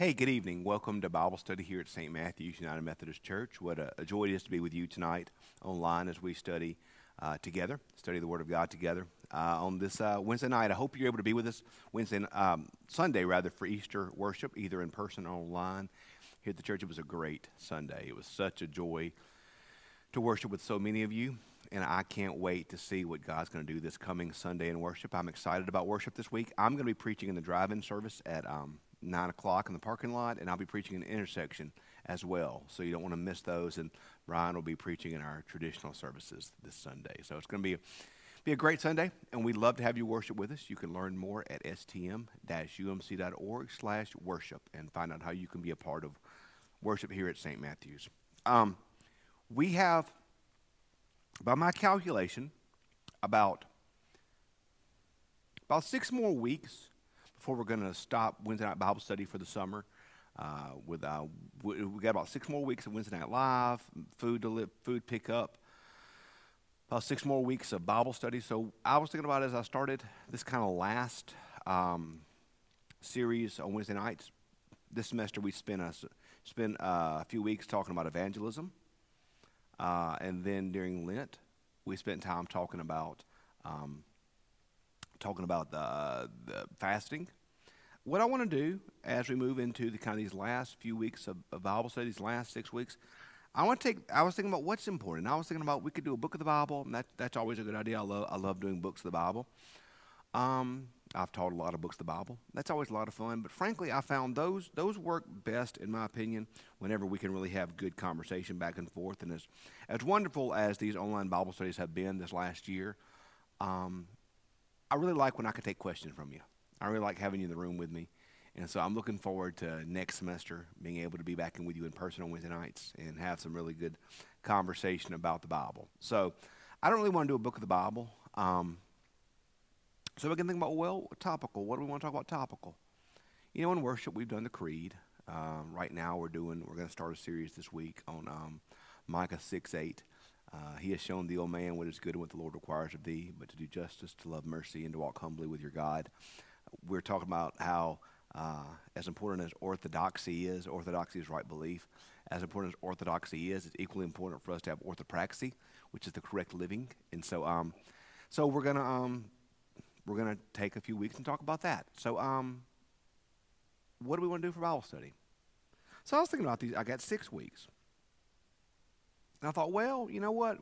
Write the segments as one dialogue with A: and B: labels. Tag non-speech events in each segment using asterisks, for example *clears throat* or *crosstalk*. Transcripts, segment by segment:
A: Hey, good evening. Welcome to Bible study here at St. Matthew's United Methodist Church. What a, joy it is to be with you tonight online as we study uh, together, study the Word of God together uh, on this uh, Wednesday night. I hope you're able to be with us Wednesday, um, Sunday rather, for Easter worship, either in person or online. Here at the church, it was a great Sunday. It was such a joy to worship with so many of you, and I can't wait to see what God's going to do this coming Sunday in worship. I'm excited about worship this week. I'm going to be preaching in the drive-in service at um, 9 o'clock in the parking lot, and I'll be preaching in the intersection as well. So you don't want to miss those. And Brian will be preaching in our traditional services this Sunday. So it's going to be a, be a great Sunday, and we'd love to have you worship with us. You can learn more at stm-umc.org slash worship and find out how you can be a part of worship here at St. Matthew's. Um, we have, by my calculation, about about six more weeks before we're going to stop Wednesday night Bible study for the summer. Uh, with uh, we, we got about six more weeks of Wednesday Night Live, food to deli- food pickup, about six more weeks of Bible study. So I was thinking about as I started this kind of last um, series on Wednesday nights. This semester we spent a spent uh, a few weeks talking about evangelism, uh, and then during Lent we spent time talking about um, talking about the, the fasting. What I want to do as we move into the kind of these last few weeks of, of Bible studies, last six weeks, I want to take. I was thinking about what's important. I was thinking about we could do a book of the Bible, and that, that's always a good idea. I love I love doing books of the Bible. Um, I've taught a lot of books of the Bible. That's always a lot of fun. But frankly, I found those those work best, in my opinion, whenever we can really have good conversation back and forth. And as as wonderful as these online Bible studies have been this last year, um, I really like when I can take questions from you. I really like having you in the room with me. And so I'm looking forward to next semester being able to be back in with you in person on Wednesday nights and have some really good conversation about the Bible. So I don't really want to do a book of the Bible. Um, so we can think about, well, topical. What do we want to talk about topical? You know, in worship, we've done the creed. Uh, right now, we're doing, we're going to start a series this week on um, Micah 6 8. Uh, he has shown the old man what is good and what the Lord requires of thee, but to do justice, to love mercy, and to walk humbly with your God. We're talking about how, uh, as important as orthodoxy is, orthodoxy is right belief, as important as orthodoxy is, it's equally important for us to have orthopraxy, which is the correct living. And so, um, so we're gonna um, we're gonna take a few weeks and talk about that. So, um, what do we want to do for Bible study? So I was thinking about these. I got six weeks. And I thought, well, you know what?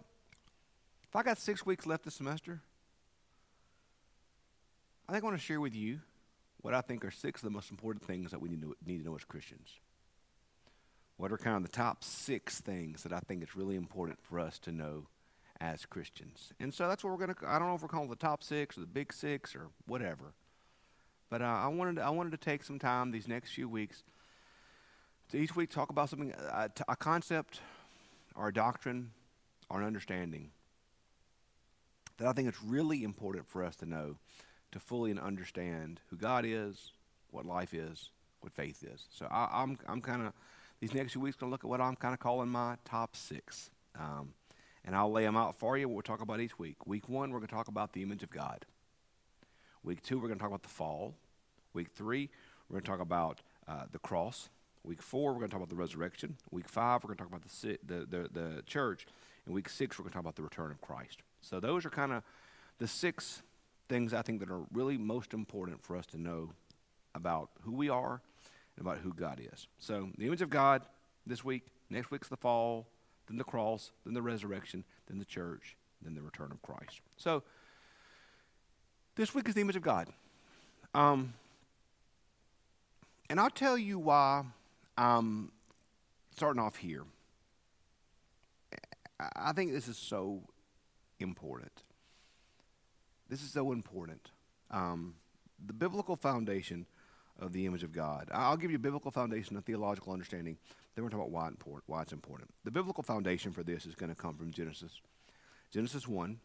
A: If I got six weeks left this semester, I think I want to share with you what I think are six of the most important things that we need to, need to know as Christians. What are kind of the top six things that I think it's really important for us to know as Christians? And so that's what we're going to, I don't know if we're calling the top six or the big six or whatever. But uh, I, wanted to, I wanted to take some time these next few weeks to each week talk about something, uh, a concept our doctrine, our understanding, that I think it's really important for us to know to fully and understand who God is, what life is, what faith is. So I, am I'm, I'm kind of, these next few weeks, going to look at what I'm kind of calling my top six. Um, and I'll lay them out for you. We'll talk about each week. Week one, we're going to talk about the image of God. Week two, we're going to talk about the fall. Week three, we're going to talk about uh, the cross. Week four, we're going to talk about the resurrection. Week five, we're going to talk about the, the, the, the church. And week six, we're going to talk about the return of Christ. So those are kind of the six things I think that are really most important for us to know about who we are and about who God is. So the image of God this week, next week's the fall, then the cross, then the resurrection, then the church, then the return of Christ. So this week is the image of God. Um, and I'll tell you why um, starting off here, I think this is so important. This is so important. Um, the biblical foundation of the image of God. I'll give you a biblical foundation, a theological understanding. Then we're talking about why, why it's important. The biblical foundation for this is going to come from Genesis. Genesis 1.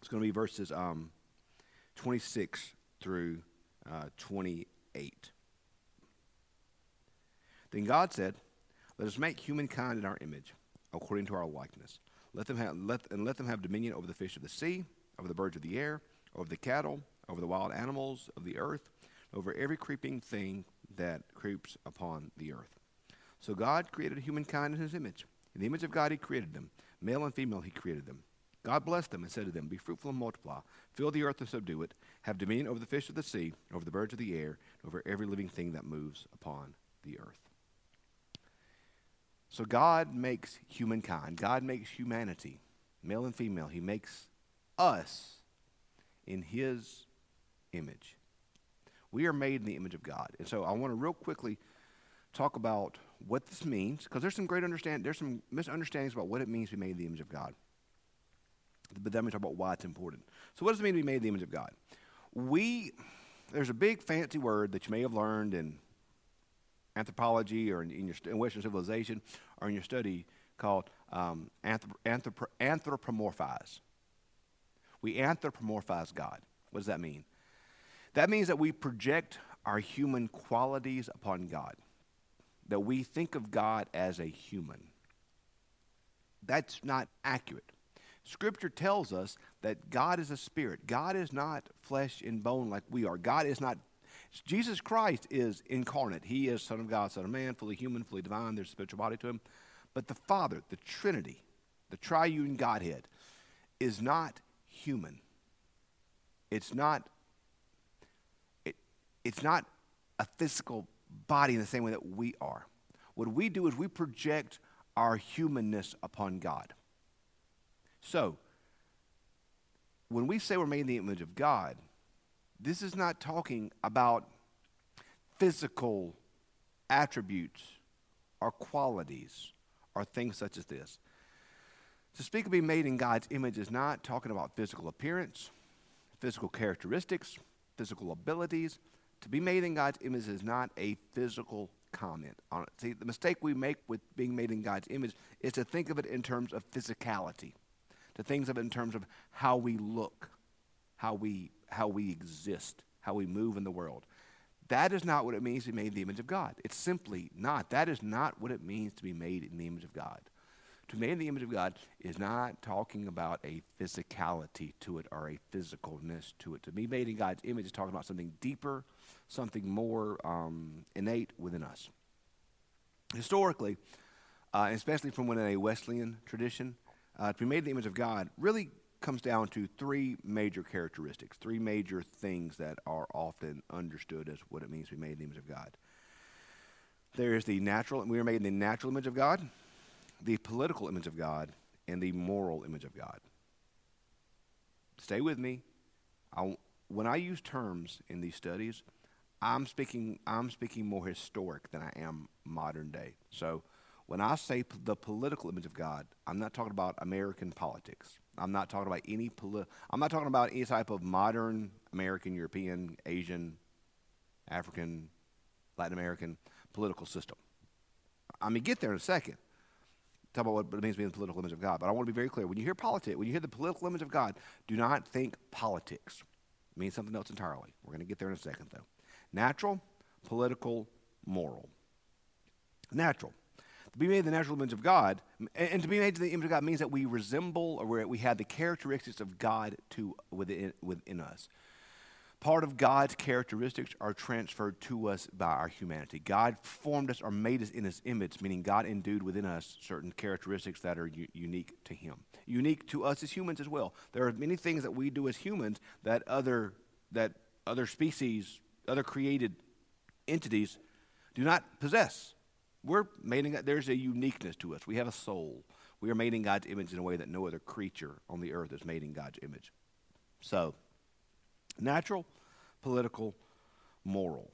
A: It's going to be verses um, 26 through uh, 28. Then God said, Let us make humankind in our image, according to our likeness. Let them have, let, and let them have dominion over the fish of the sea, over the birds of the air, over the cattle, over the wild animals of the earth, over every creeping thing that creeps upon the earth. So God created humankind in his image. In the image of God, he created them. Male and female, he created them. God blessed them and said to them, Be fruitful and multiply, fill the earth and subdue it, have dominion over the fish of the sea, over the birds of the air, over every living thing that moves upon the earth. So God makes humankind, God makes humanity, male and female. He makes us in his image. We are made in the image of God. And so I want to real quickly talk about what this means, because there's some great understand there's some misunderstandings about what it means to be made in the image of God. But then we talk about why it's important. So what does it mean to be made in the image of God? We there's a big fancy word that you may have learned in anthropology or in, in your in Western civilization or in your study called um, anthrop- anthrop- anthropomorphize. We anthropomorphize God. What does that mean? That means that we project our human qualities upon God, that we think of God as a human. That's not accurate. Scripture tells us that God is a spirit. God is not flesh and bone like we are. God is not. Jesus Christ is incarnate. He is Son of God, Son of Man, fully human, fully divine. There's a spiritual body to him. But the Father, the Trinity, the triune Godhead, is not human. It's not. It, it's not a physical body in the same way that we are. What we do is we project our humanness upon God. So, when we say we're made in the image of God, this is not talking about physical attributes or qualities or things such as this. To speak of being made in God's image is not talking about physical appearance, physical characteristics, physical abilities. To be made in God's image is not a physical comment on it. See, the mistake we make with being made in God's image is to think of it in terms of physicality to think of it in terms of how we look, how we, how we exist, how we move in the world. That is not what it means to be made in the image of God. It's simply not. That is not what it means to be made in the image of God. To be made in the image of God is not talking about a physicality to it or a physicalness to it. To be made in God's image is talking about something deeper, something more um, innate within us. Historically, uh, especially from within a Wesleyan tradition, uh, to be made in the image of God really comes down to three major characteristics, three major things that are often understood as what it means to be made in the image of God. There is the natural, we are made in the natural image of God, the political image of God, and the moral image of God. Stay with me. I, when I use terms in these studies, I'm speaking, I'm speaking more historic than I am modern day. So when I say the political image of God, I'm not talking about American politics. I'm not talking about any poli- I'm not talking about any type of modern American, European, Asian, African, Latin American political system. I mean, get there in a second. Talk about what it means to be in the political image of God. But I want to be very clear. When you hear politics, when you hear the political image of God, do not think politics. It means something else entirely. We're going to get there in a second, though. Natural, political, moral. Natural. To be made the natural image of God, and to be made in the image of God means that we resemble or we have the characteristics of God to within, within us. Part of God's characteristics are transferred to us by our humanity. God formed us or made us in his image, meaning God endued within us certain characteristics that are u- unique to him. Unique to us as humans as well. There are many things that we do as humans that other, that other species, other created entities do not possess. We're made in God. There's a uniqueness to us. We have a soul. We are made in God's image in a way that no other creature on the earth is made in God's image. So, natural, political, moral.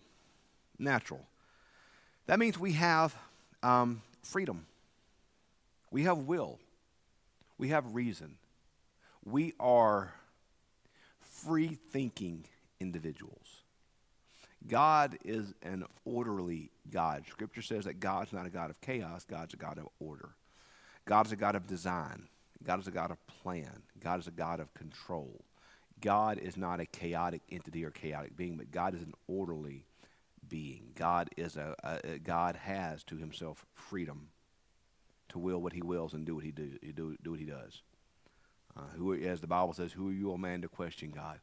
A: Natural. That means we have um, freedom. We have will. We have reason. We are free thinking individuals. God is an orderly God. Scripture says that God's not a God of chaos, God's a God of order. God is a God of design. God is a God of plan. God is a God of control. God is not a chaotic entity or chaotic being, but God is an orderly being. God is a, a God has to himself freedom to will what he wills and do what he do, do, do what he does. Uh, who, as the Bible says, who are you, a man, to question God?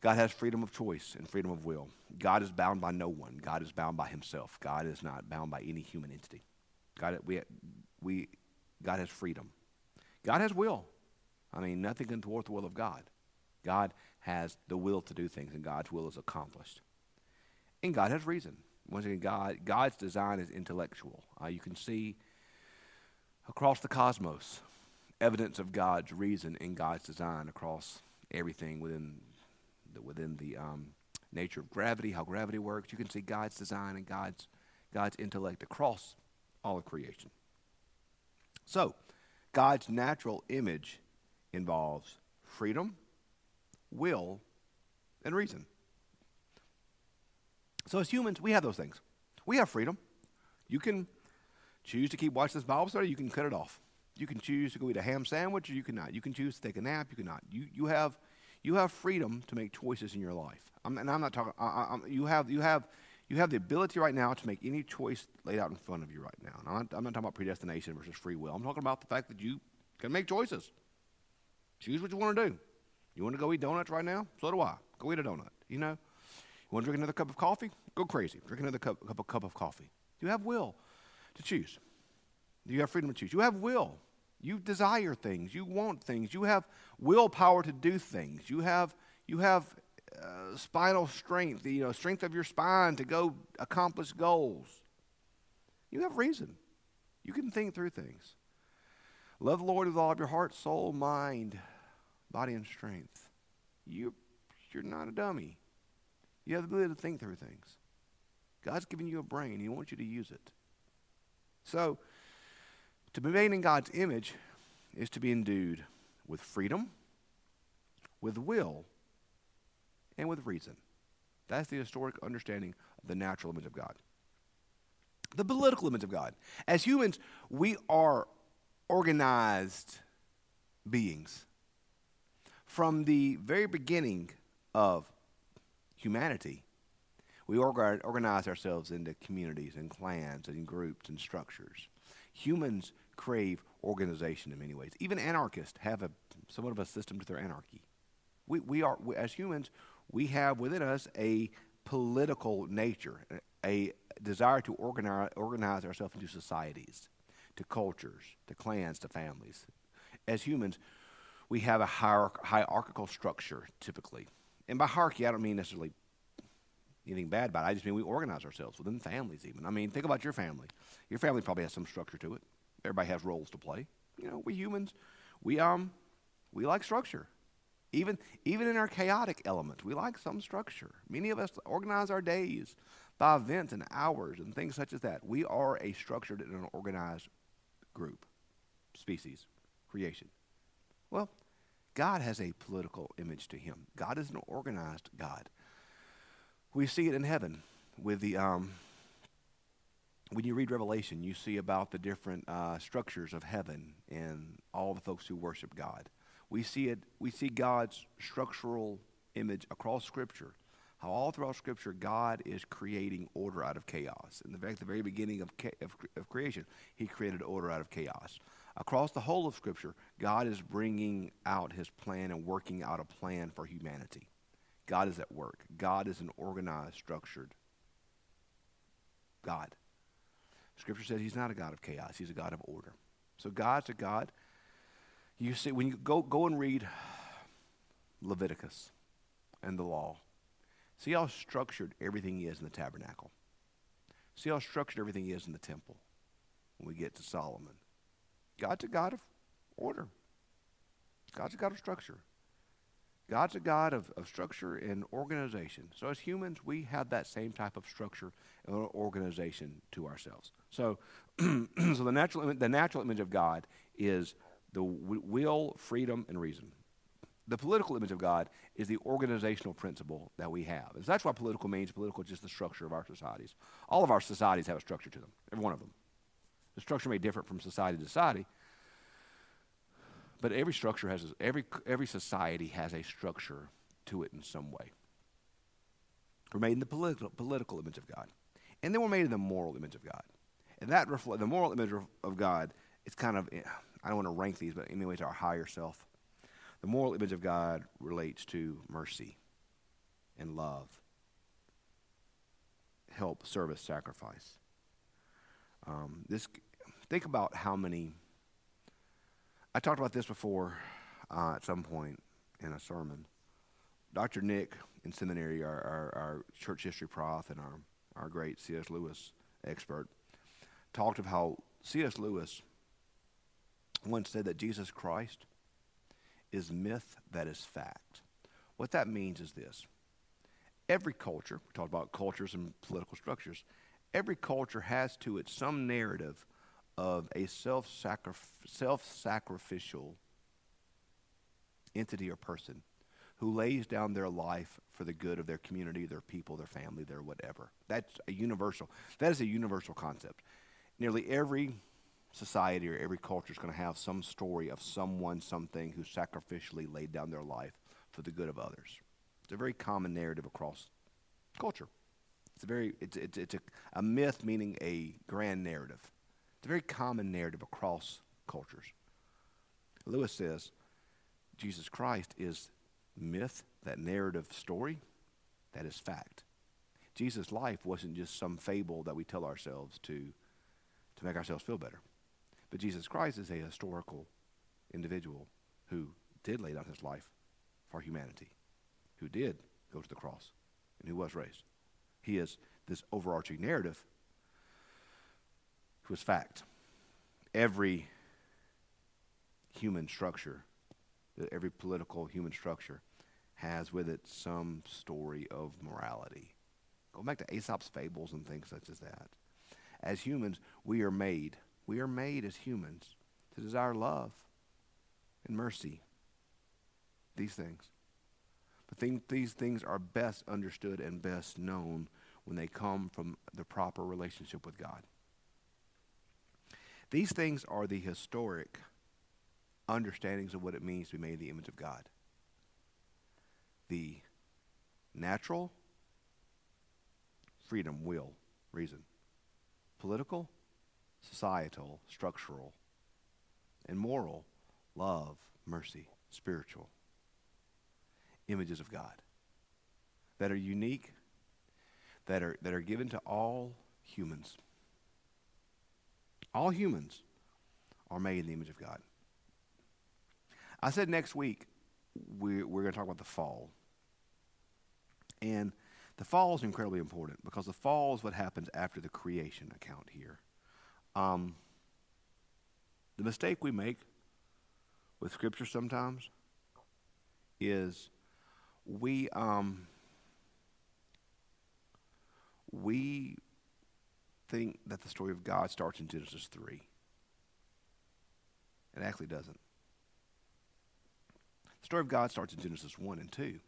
A: God has freedom of choice and freedom of will. God is bound by no one. God is bound by himself. God is not bound by any human entity. God, we, we, God has freedom. God has will. I mean, nothing can thwart the will of God. God has the will to do things, and God's will is accomplished. And God has reason. Once again, God, God's design is intellectual. Uh, you can see across the cosmos evidence of God's reason in God's design across everything within within the um, nature of gravity, how gravity works. You can see God's design and God's God's intellect across all of creation. So, God's natural image involves freedom, will, and reason. So, as humans, we have those things. We have freedom. You can choose to keep watching this Bible study, you can cut it off. You can choose to go eat a ham sandwich, or you cannot. You can choose to take a nap, you cannot. You, you, have, you have freedom to make choices in your life. I'm, and I'm not talking, I, you, have, you, have, you have the ability right now to make any choice laid out in front of you right now. I'm not, I'm not talking about predestination versus free will. I'm talking about the fact that you can make choices. Choose what you want to do. You want to go eat donuts right now? So do I. Go eat a donut. You know? You want to drink another cup of coffee? Go crazy. Drink another cup, cup, cup of coffee. You have will to choose. You have freedom to choose. You have will. You desire things. You want things. You have willpower to do things. You have, you have uh, spinal strength, you know, strength of your spine to go accomplish goals. You have reason. You can think through things. Love the Lord with all of your heart, soul, mind, body, and strength. You, you're not a dummy. You have the ability to think through things. God's given you a brain. He wants you to use it. So, to be made in God's image is to be endued with freedom, with will, and with reason. That's the historic understanding of the natural image of God. The political image of God. As humans, we are organized beings. From the very beginning of humanity, we organize ourselves into communities and clans and groups and structures. Humans crave organization in many ways. Even anarchists have a somewhat of a system to their anarchy. We, we are, we, as humans, we have within us a political nature, a, desire to organize, organize ourselves into societies to cultures, to clans, to families. As humans, we have a hierarch- hierarchical structure typically. And by hierarchy, I don't mean necessarily anything bad about it. I just mean we organize ourselves within families, even. I mean, think about your family. Your family probably has some structure to it. Everybody has roles to play. You know, we humans, we um, we like structure. Even even in our chaotic elements, we like some structure. Many of us organize our days by events and hours and things such as that. We are a structured and an organized group, species, creation. Well, God has a political image to him. God is an organized God. We see it in heaven with the. Um, when you read Revelation, you see about the different uh, structures of heaven and all the folks who worship God. We see it. We see God's structural image across Scripture how all throughout Scripture God is creating order out of chaos. In fact, the very beginning of, of, of creation, He created order out of chaos. Across the whole of Scripture, God is bringing out His plan and working out a plan for humanity. God is at work. God is an organized, structured God. Scripture says He's not a God of chaos, He's a God of order. So God's a God. You see, when you go, go and read Leviticus and the law, See how structured everything is in the tabernacle. See how structured everything is in the temple when we get to Solomon. God's a God of order. God's a God of structure. God's a God of, of structure and organization. So as humans, we have that same type of structure and organization to ourselves. So, *clears throat* so the natural the natural image of God is the will, freedom, and reason the political image of God is the organizational principle that we have. And so that's why political means. Political just the structure of our societies. All of our societies have a structure to them, every one of them. The structure may differ from society to society, but every structure has, every, every society has a structure to it in some way. We're made in the political, political image of God. And then we're made in the moral image of God. And that reflect, the moral image of God, it's kind of, I don't want to rank these, but in many ways, our higher self. The moral image of God relates to mercy. and love help service sacrifice. Um, this think about how many. I talked about this before uh, at some point in a sermon. Dr. Nick in seminary, our, our, our church history prof and our, our great C.S. Lewis expert, talked of how C.S. Lewis once said that Jesus Christ is myth that is fact. What that means is this every culture, we talked about cultures and political structures, every culture has to it some narrative of a self sacrificial entity or person who lays down their life for the good of their community, their people, their family, their whatever. That's a universal. That is a universal concept. Nearly every society or every culture is going to have some story of someone, something who sacrificially laid down their life for the good of others. It's a very common narrative across culture. It's a very it's it's, it's a, a myth meaning a grand narrative. A very common narrative across cultures. Lewis says Jesus Christ is myth, that narrative story, that is fact. Jesus' life wasn't just some fable that we tell ourselves to, to make ourselves feel better. But Jesus Christ is a historical individual who did lay down his life for humanity who did go to the cross and who was raised. He is this overarching narrative is fact. Every human structure, every political human structure, has with it some story of morality. Go back to Aesop's fables and things such as that. As humans, we are made. We are made as humans to desire love and mercy. These things. But these things are best understood and best known when they come from the proper relationship with God. These things are the historic understandings of what it means to be made in the image of God. The natural, freedom, will, reason. Political, societal, structural, and moral, love, mercy, spiritual images of God that are unique, that are, that are given to all humans. All humans are made in the image of God. I said next week we, we're going to talk about the fall. And the fall is incredibly important because the fall is what happens after the creation account here. Um, the mistake we make with Scripture sometimes is we um, we think that the story of God starts in Genesis 3. It actually doesn't. The story of God starts in Genesis 1 and 2.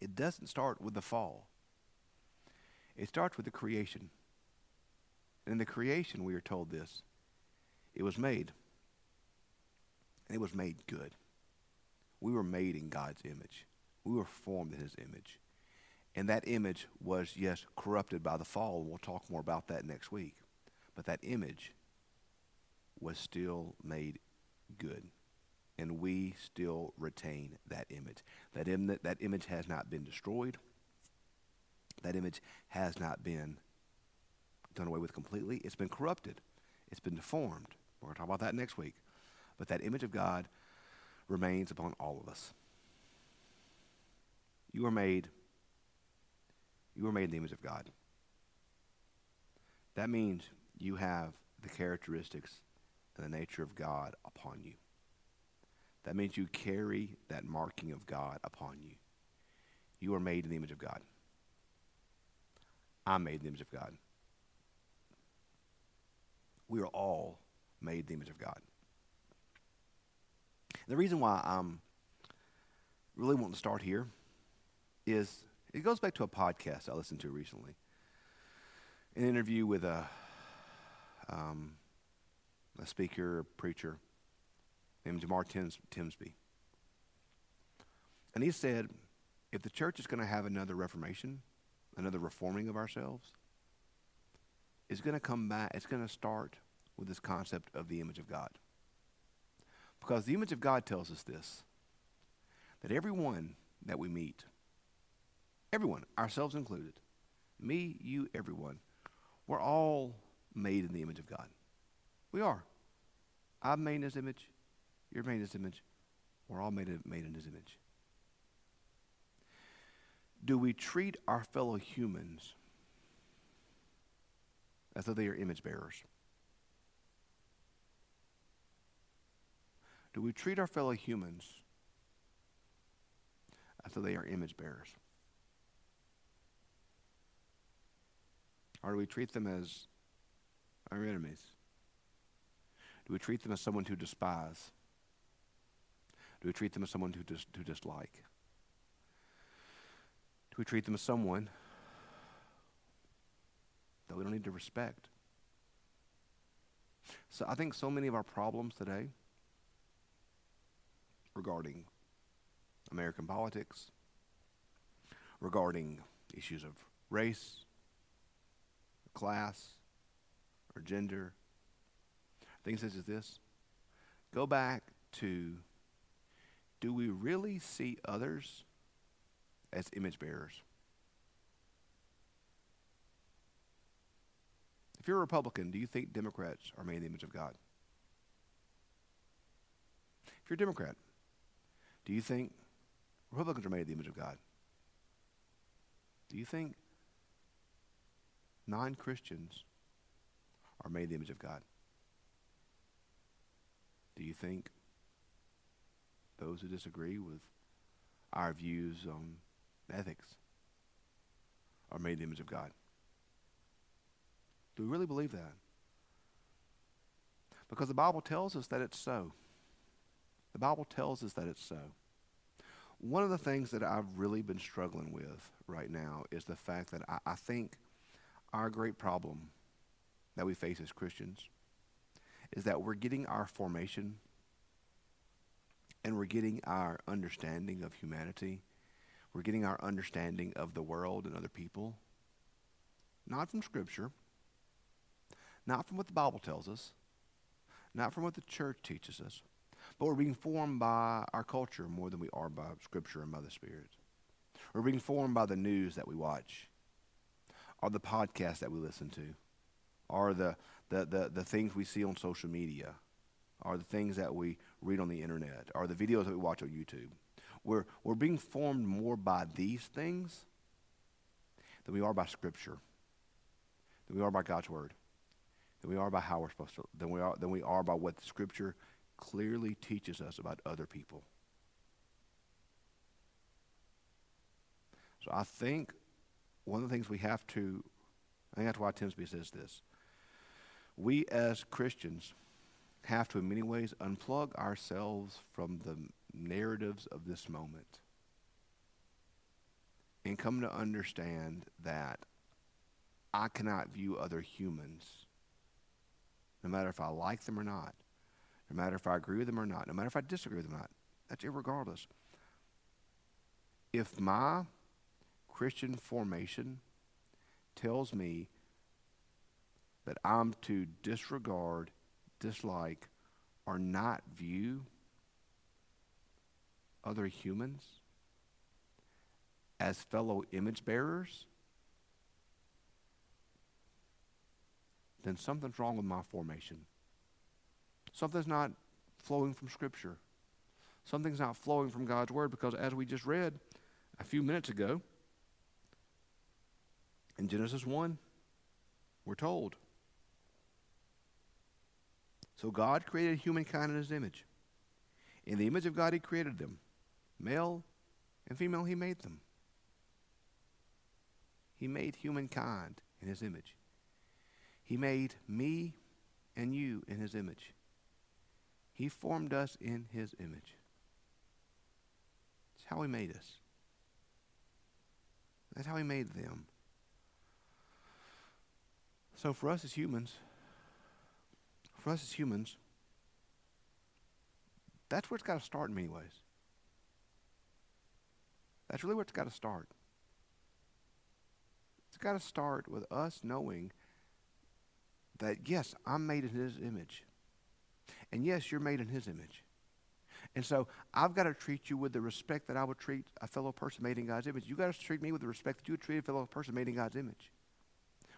A: It doesn't start with the fall. It starts with the creation. And in the creation, we are told this it was made, and it was made good. We were made in God's image. We were formed in his image. And that image was, yes, corrupted by the fall, we'll talk more about that next week. But that image was still made good. And we still retain that image. That, Im- that image has not been destroyed. That image has not been done away with completely. It's been corrupted. It's been deformed. We're going to talk about that next week. But that image of God remains upon all of us. You are made you are made in the image of God. That means you have the characteristics and the nature of God upon you. That means you carry that marking of God upon you. You are made in the image of God. I'm made in the image of God. We are all made in the image of God. The reason why I'm really wanting to start here is it goes back to a podcast I listened to recently. An interview with a, um, a speaker, preacher named Jemar Tims- Timsby. And he said, if the church is going to have another reformation, another reforming of ourselves, it's going to come back, it's going to start with this concept of the image of God. Because the image of God tells us this that everyone that we meet, Everyone, ourselves included. Me, you, everyone. We're all made in the image of God. We are. I'm made in his image. You're made in his image. We're all made, made in his image. Do we treat our fellow humans as though they are image bearers? Do we treat our fellow humans as though they are image bearers? Or do we treat them as our enemies? Do we treat them as someone to despise? Do we treat them as someone to, dis- to dislike? Do we treat them as someone that we don't need to respect? So I think so many of our problems today regarding American politics, regarding issues of race, class, or gender, things such as this, go back to do we really see others as image bearers? If you're a Republican, do you think Democrats are made in the image of God? If you're a Democrat, do you think Republicans are made in the image of God? Do you think non Christians are made the image of God? Do you think those who disagree with our views on ethics are made the image of God? Do we really believe that? Because the Bible tells us that it's so. The Bible tells us that it's so. One of the things that I've really been struggling with right now is the fact that I, I think our great problem that we face as Christians is that we're getting our formation and we're getting our understanding of humanity. We're getting our understanding of the world and other people. Not from Scripture, not from what the Bible tells us, not from what the church teaches us, but we're being formed by our culture more than we are by Scripture and by the Spirit. We're being formed by the news that we watch, or the podcasts that we listen to, or the, the, the, the things we see on social media, or the things that we read on the internet, or the videos that we watch on YouTube. We're, we're being formed more by these things than we are by Scripture, than we are by God's Word, than we are by how we're supposed to, than we are, than we are by what the Scripture clearly teaches us about other people. So I think one of the things we have to, I think that's why Timsby says this. We as Christians have to, in many ways, unplug ourselves from the narratives of this moment and come to understand that I cannot view other humans, no matter if I like them or not, no matter if I agree with them or not, no matter if I disagree with them or not. That's irregardless. If my Christian formation tells me that I'm to disregard dislike or not view other humans as fellow image bearers, then something's wrong with my formation. Something's not flowing from Scripture. Something's not flowing from God's Word because, as we just read a few minutes ago, in Genesis 1, we're told so God created humankind in his image. In the image of God, he created them. Male and female, he made them. He made humankind in his image. He made me and you in his image. He formed us in his image. That's how he made us. That's how he made them. So for us as humans, for us as humans, that's where it's got to start in many ways. That's really where it's got to start. It's got to start with us knowing that, yes, I'm made in His image. And yes, you're made in His image. And so I've got to treat you with the respect that I would treat a fellow person made in God's image. You've got to treat me with the respect that you would treat a fellow person made in God's image.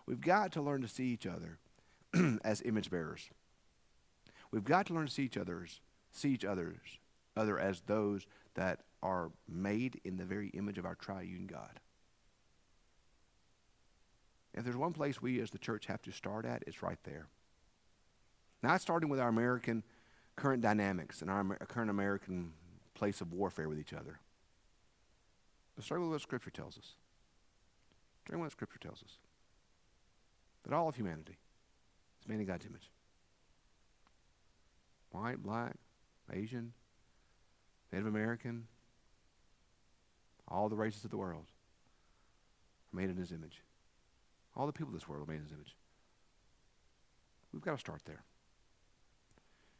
A: We've got to learn to see each other *clears throat* as image bearers. We've got to learn to see each other's, see each other's, other as those that are made in the very image of our triune God. If there's one place we as the church have to start at, it's right there. Not starting with our American current dynamics and our current American place of warfare with each other. But starting with what Scripture tells us. Starting with what Scripture tells us. That all of humanity is made in God's image. White, black, Asian, Native American, all the races of the world are made in his image. All the people of this world are made in his image. We've got to start there.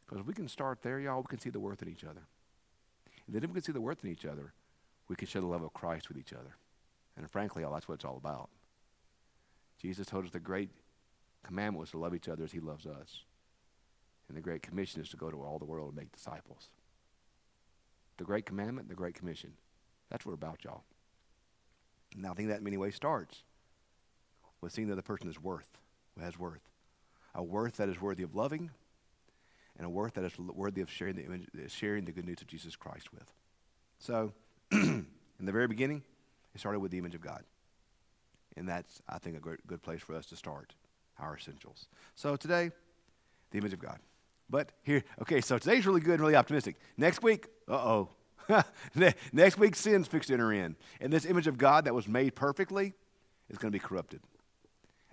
A: Because if we can start there, y'all, we can see the worth in each other. And then if we can see the worth in each other, we can share the love of Christ with each other. And frankly, y'all, that's what it's all about. Jesus told us the great commandment was to love each other as he loves us. And the great commission is to go to all the world and make disciples. The great commandment, the great commission. That's what we're about, y'all. Now, I think that in many ways starts with seeing the person is worth, has worth. A worth that is worthy of loving, and a worth that is worthy of sharing the, image, sharing the good news of Jesus Christ with. So, *clears throat* in the very beginning, it started with the image of God. And that's, I think, a great, good place for us to start our essentials. So, today, the image of God. But here, okay, so today's really good and really optimistic. Next week, uh oh. *laughs* Next week, sin's fixed to enter in. And this image of God that was made perfectly is going to be corrupted.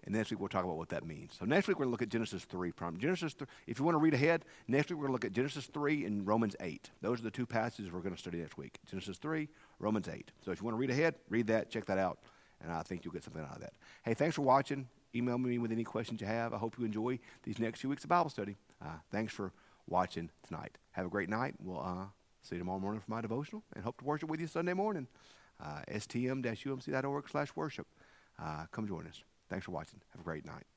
A: And next week we'll talk about what that means. So next week we're going to look at Genesis 3. Genesis 3, if you want to read ahead, next week we're going to look at Genesis 3 and Romans 8. Those are the two passages we're going to study next week. Genesis 3, Romans 8. So if you want to read ahead, read that, check that out, and I think you'll get something out of that. Hey, thanks for watching. Email me with any questions you have. I hope you enjoy these next few weeks of Bible study. Uh, thanks for watching tonight. Have a great night. We'll uh, see you tomorrow morning for my devotional and hope to worship with you Sunday morning. Uh, stm-umc.org slash worship. Uh, come join us. Thanks for watching. Have a great night.